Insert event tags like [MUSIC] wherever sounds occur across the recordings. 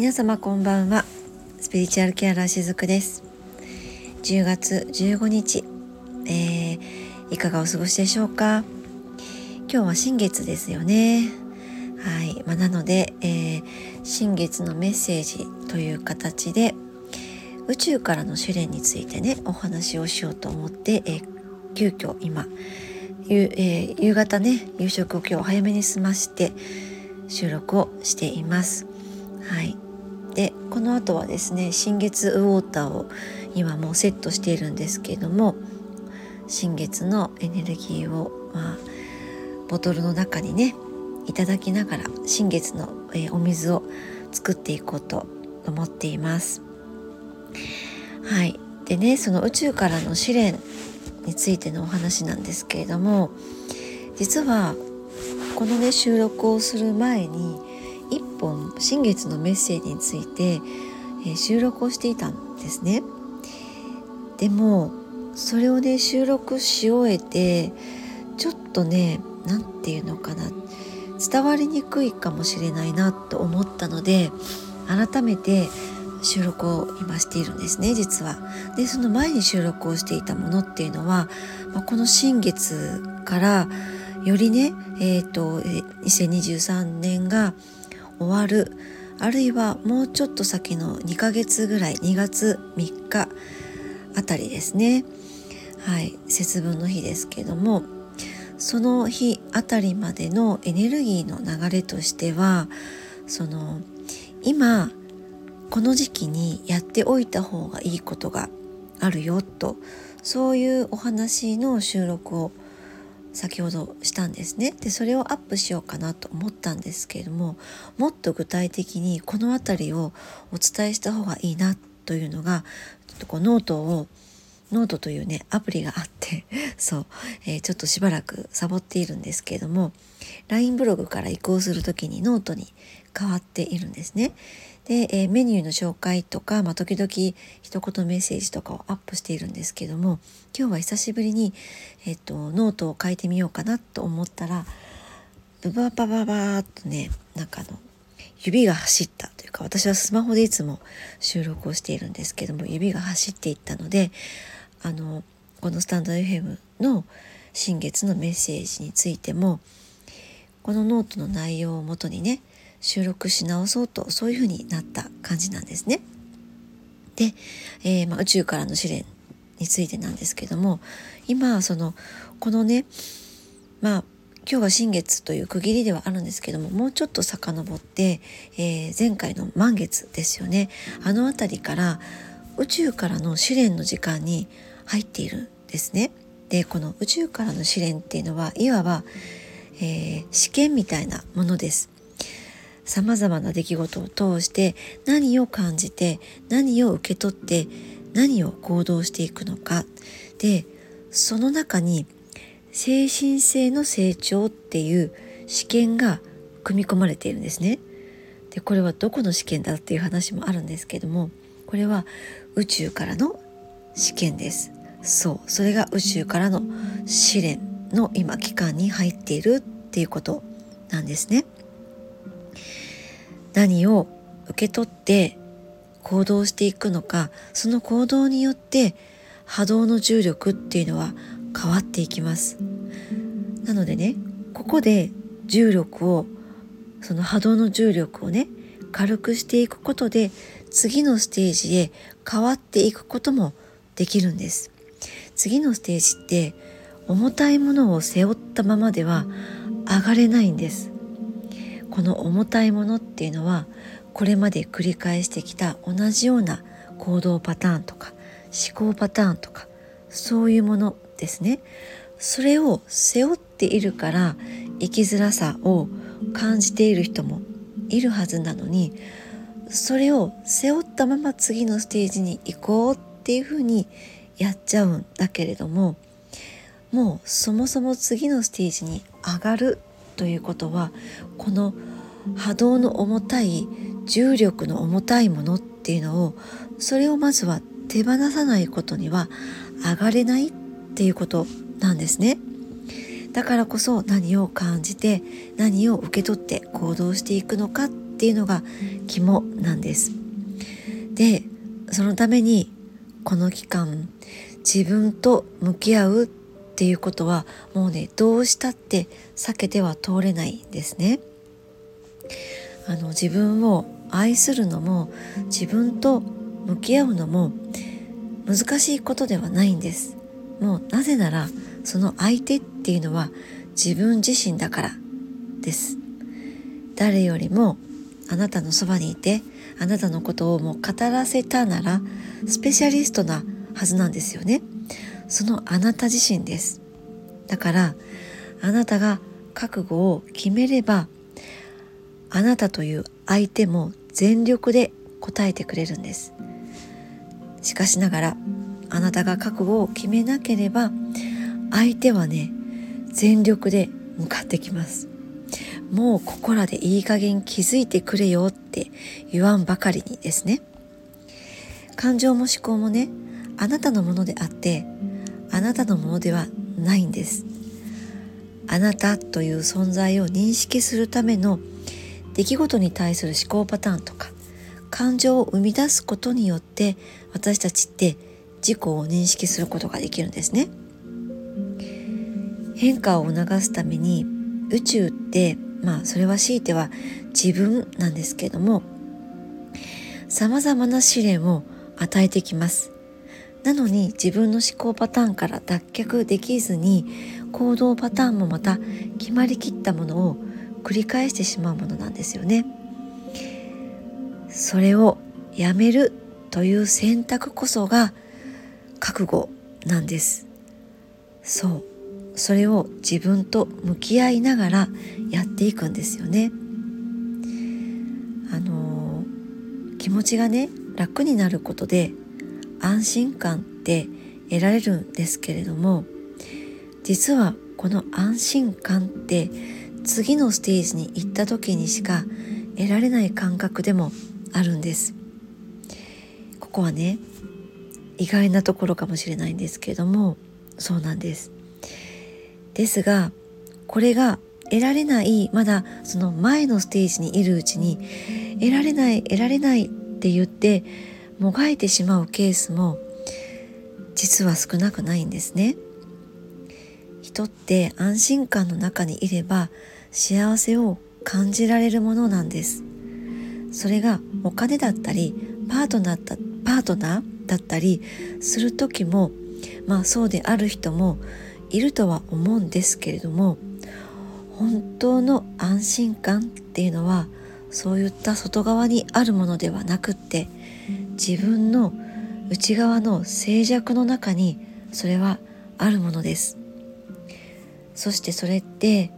皆様こんばんは。スピリチュアルケアラーしずくです。10月15日、えー、いかがお過ごしでしょうか？今日は新月ですよね。はい、まあ、なので、えー、新月のメッセージという形で宇宙からの試練についてねお話をしようと思って、えー、急遽今夕,、えー、夕方ね夕食を今日早めに済まして収録をしています。はい。でこの後はですね新月ウォーターを今もうセットしているんですけれども新月のエネルギーを、まあ、ボトルの中にねいただきながら新月の、えー、お水を作っていこうと思っています。はいでねその宇宙からの試練についてのお話なんですけれども実はこのね収録をする前に本新月のメッセージについて、え、収録をしていたんですね。でもそれをね収録し終えてちょっとね何て言うのかな伝わりにくいかもしれないなと思ったので改めて収録を今しているんですね実は。でその前に収録をしていたものっていうのは、まあ、この新月からよりね、えーと、2023年が終わる。あるいはもうちょっと先の2ヶ月ぐらい2月3日あたりですね。はい。節分の日ですけどもその日あたりまでのエネルギーの流れとしてはその今この時期にやっておいた方がいいことがあるよとそういうお話の収録を先ほどしたんですねでそれをアップしようかなと思ったんですけれどももっと具体的にこの辺りをお伝えした方がいいなというのがちょっとこうノートをノートというねアプリがあって [LAUGHS] そう、えー、ちょっとしばらくサボっているんですけれども LINE ブログから移行する時にノートに変わっているんですね。で、え、メニューの紹介とか、まあ、時々一言メッセージとかをアップしているんですけども今日は久しぶりに、えーと、ノートを書いてみようかなと思ったらブババババーっとねなんかの指が走ったというか私はスマホでいつも収録をしているんですけども指が走っていったのであのこのスタンド FM の新月のメッセージについてもこのノートの内容をもとにね収録し直そうとそういうふうになった感じなんですね。で、えー、まあ、宇宙からの試練についてなんですけども今そのこのねまあ今日は新月という区切りではあるんですけどももうちょっと遡って、えー、前回の満月ですよねあの辺りから宇宙からの試練の時間に入っているんですね。でこの宇宙からの試練っていうのはいわば、えー、試験みたいなものです。さまざまな出来事を通して何を感じて何を受け取って何を行動していくのかでその中に精神性の成長っていう試験が組み込まれているんですね。でこれはどこの試験だっていう話もあるんですけどもこれは宇宙からの試験です。そうそれが宇宙からの試練の今期間に入っているっていうことなんですね。何を受け取って行動していくのかその行動によって波動の重力っていうのは変わっていきます。なのでねここで重力をその波動の重力をね軽くしていくことで次のステージへ変わっていくこともできるんです。次のステージって重たいものを背負ったままでは上がれないんです。この重たいものっていうのはこれまで繰り返してきた同じような行動パターンとか思考パターンとかそういうものですね。それを背負っているから生きづらさを感じている人もいるはずなのにそれを背負ったまま次のステージに行こうっていうふうにやっちゃうんだけれどももうそもそも次のステージに上がるということはこの波動の重たい重力の重たいものっていうのをそれをまずは手放さないことには上がれないっていうことなんですね。だからこそ何を感じて何を受け取って行動していくのかっていうのが肝なんですでそのためにこの期間自分と向き合うっていうことはもうねどうしたって避けては通れないですね。あの自分を愛するのも自分と向き合うのも難しいことではないんです。もうなぜならその相手っていうのは自分自身だからです。誰よりもあなたのそばにいてあなたのことをもう語らせたならスペシャリストなはずなんですよね。そのあなた自身です。だからあなたが覚悟を決めればあなたという相手も全力で答えてくれるんです。しかしながらあなたが覚悟を決めなければ相手はね全力で向かってきます。もうここらでいい加減気づいてくれよって言わんばかりにですね。感情も思考もねあなたのものであってあなたのものではないんです。あなたという存在を認識するための出来事に対する思考パターンとか感情を生み出すことによって私たちって自己を認識することができるんですね。変化を促すために宇宙ってまあそれは強いては自分なんですけども様々な試練を与えてきます。なのに自分の思考パターンから脱却できずに行動パターンもまた決まりきったものを繰り返してしまうものなんですよね。それをやめるという選択こそが覚悟なんです。そう。それを自分と向き合いながらやっていくんですよね。あの気持ちがね楽になることで安心感って得られるんですけれども実はこの安心感って次のステージに行った時にしか得られない感覚でもあるんです。ここはね意外なところかもしれないんですけれどもそうなんです。ですがこれが得られないまだその前のステージにいるうちに得られない得られないって言ってもがいてしまうケースも実は少なくないんですね。人って安心感の中にいれば幸せを感じられるものなんです。それがお金だったりパートナーだパートナーだったりする時もまあそうである人もいるとは思うんですけれども本当の安心感っていうのはそういった外側にあるものではなくって自分の内側の静寂の中にそれはあるものです。そしてそれって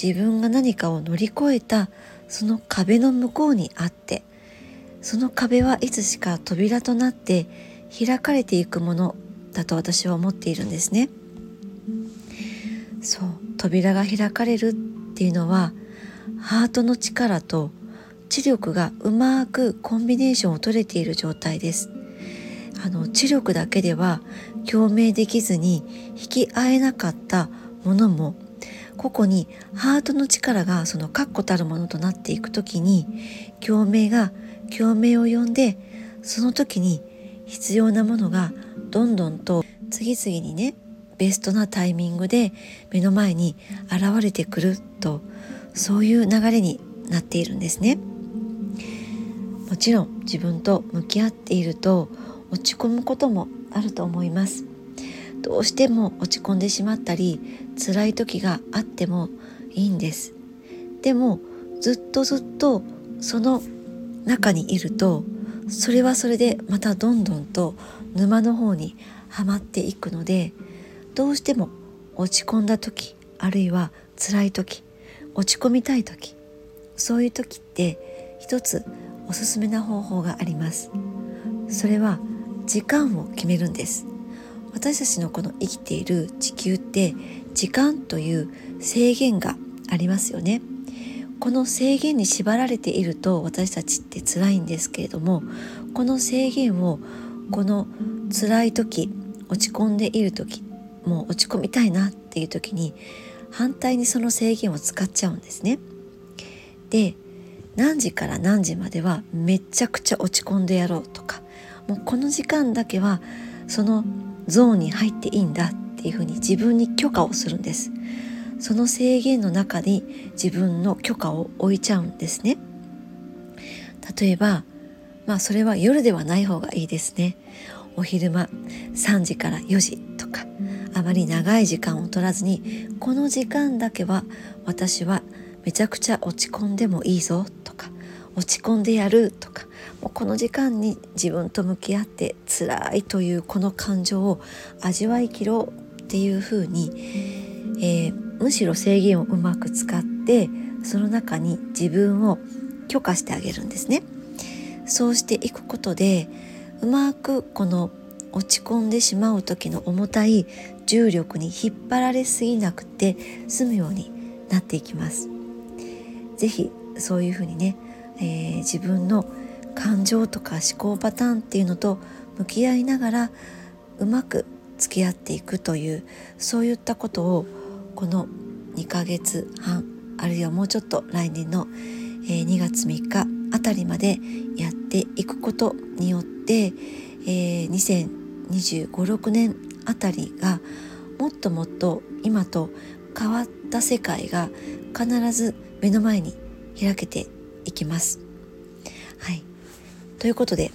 自分が何かを乗り越えたその壁の向こうにあってその壁はいつしか扉となって開かれていくものだと私は思っているんですね。そう扉が開かれるっていうのはハートの力と知力がうまくコンビネーションを取れている状態です。あの知力だけでは共鳴できずに引き合えなかったものも個々にハートの力がその確固たるものとなっていく時に共鳴が共鳴を呼んでその時に必要なものがどんどんと次々にねベストなタイミングで目の前に現れてくるとそういう流れになっているんですね。もちろん自分と向き合っていると落ち込むこともあると思います。どうしても落ち込んでしまったり辛い時があってもいいんです。でもずっとずっとその中にいるとそれはそれでまたどんどんと沼の方にはまっていくのでどうしても落ち込んだ時あるいは辛い時落ち込みたい時そういう時って一つおすすめな方法があります。それは時間を決めるんです。私たちのこの生きている地球って時間という制限がありますよね。この制限に縛られていると私たちって辛いんですけれどもこの制限をこの辛い時落ち込んでいる時もう落ち込みたいなっていう時に反対にその制限を使っちゃうんですね。で何時から何時まではめちゃくちゃ落ち込んでやろうとかもうこの時間だけはそのゾーンに入っていいんだっていうふうに自分に許可をするんです。その制限の中に自分の許可を置いちゃうんですね。例えばまあそれは夜ではない方がいいですね。お昼間3時から4時とかあまり長い時間を取らずにこの時間だけは私はめちゃくちゃ落ち込んでもいいぞとか落ち込んでやるとかもうこの時間に自分と向き合って辛いというこの感情を味わいきろうっていうふうに、えー、むしろ制限をうまく使ってその中に自分を許可してあげるんですね。そうしていくことでうまくこの落ち込んでしまう時の重たい重力に引っ張られすぎなくて済むようになっていきます。ぜひそういうふうにね、えー、自分の感情とか思考パターンっていうのと向き合いながらうまく付き合っていくというそういったことをこの2ヶ月半あるいはもうちょっと来年の2月3日あたりまでやっていくことによって、えー、2025、6年あたりがもっともっと今と変わった世界が必ず目の前に開けていきます。はい。ということで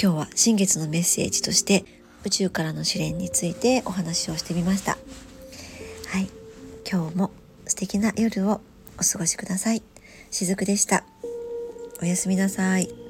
今日は新月のメッセージとして宇宙からの試練についてお話をしてみました。はい。今日も素敵な夜をお過ごしください。しずくでした。おやすみなさい。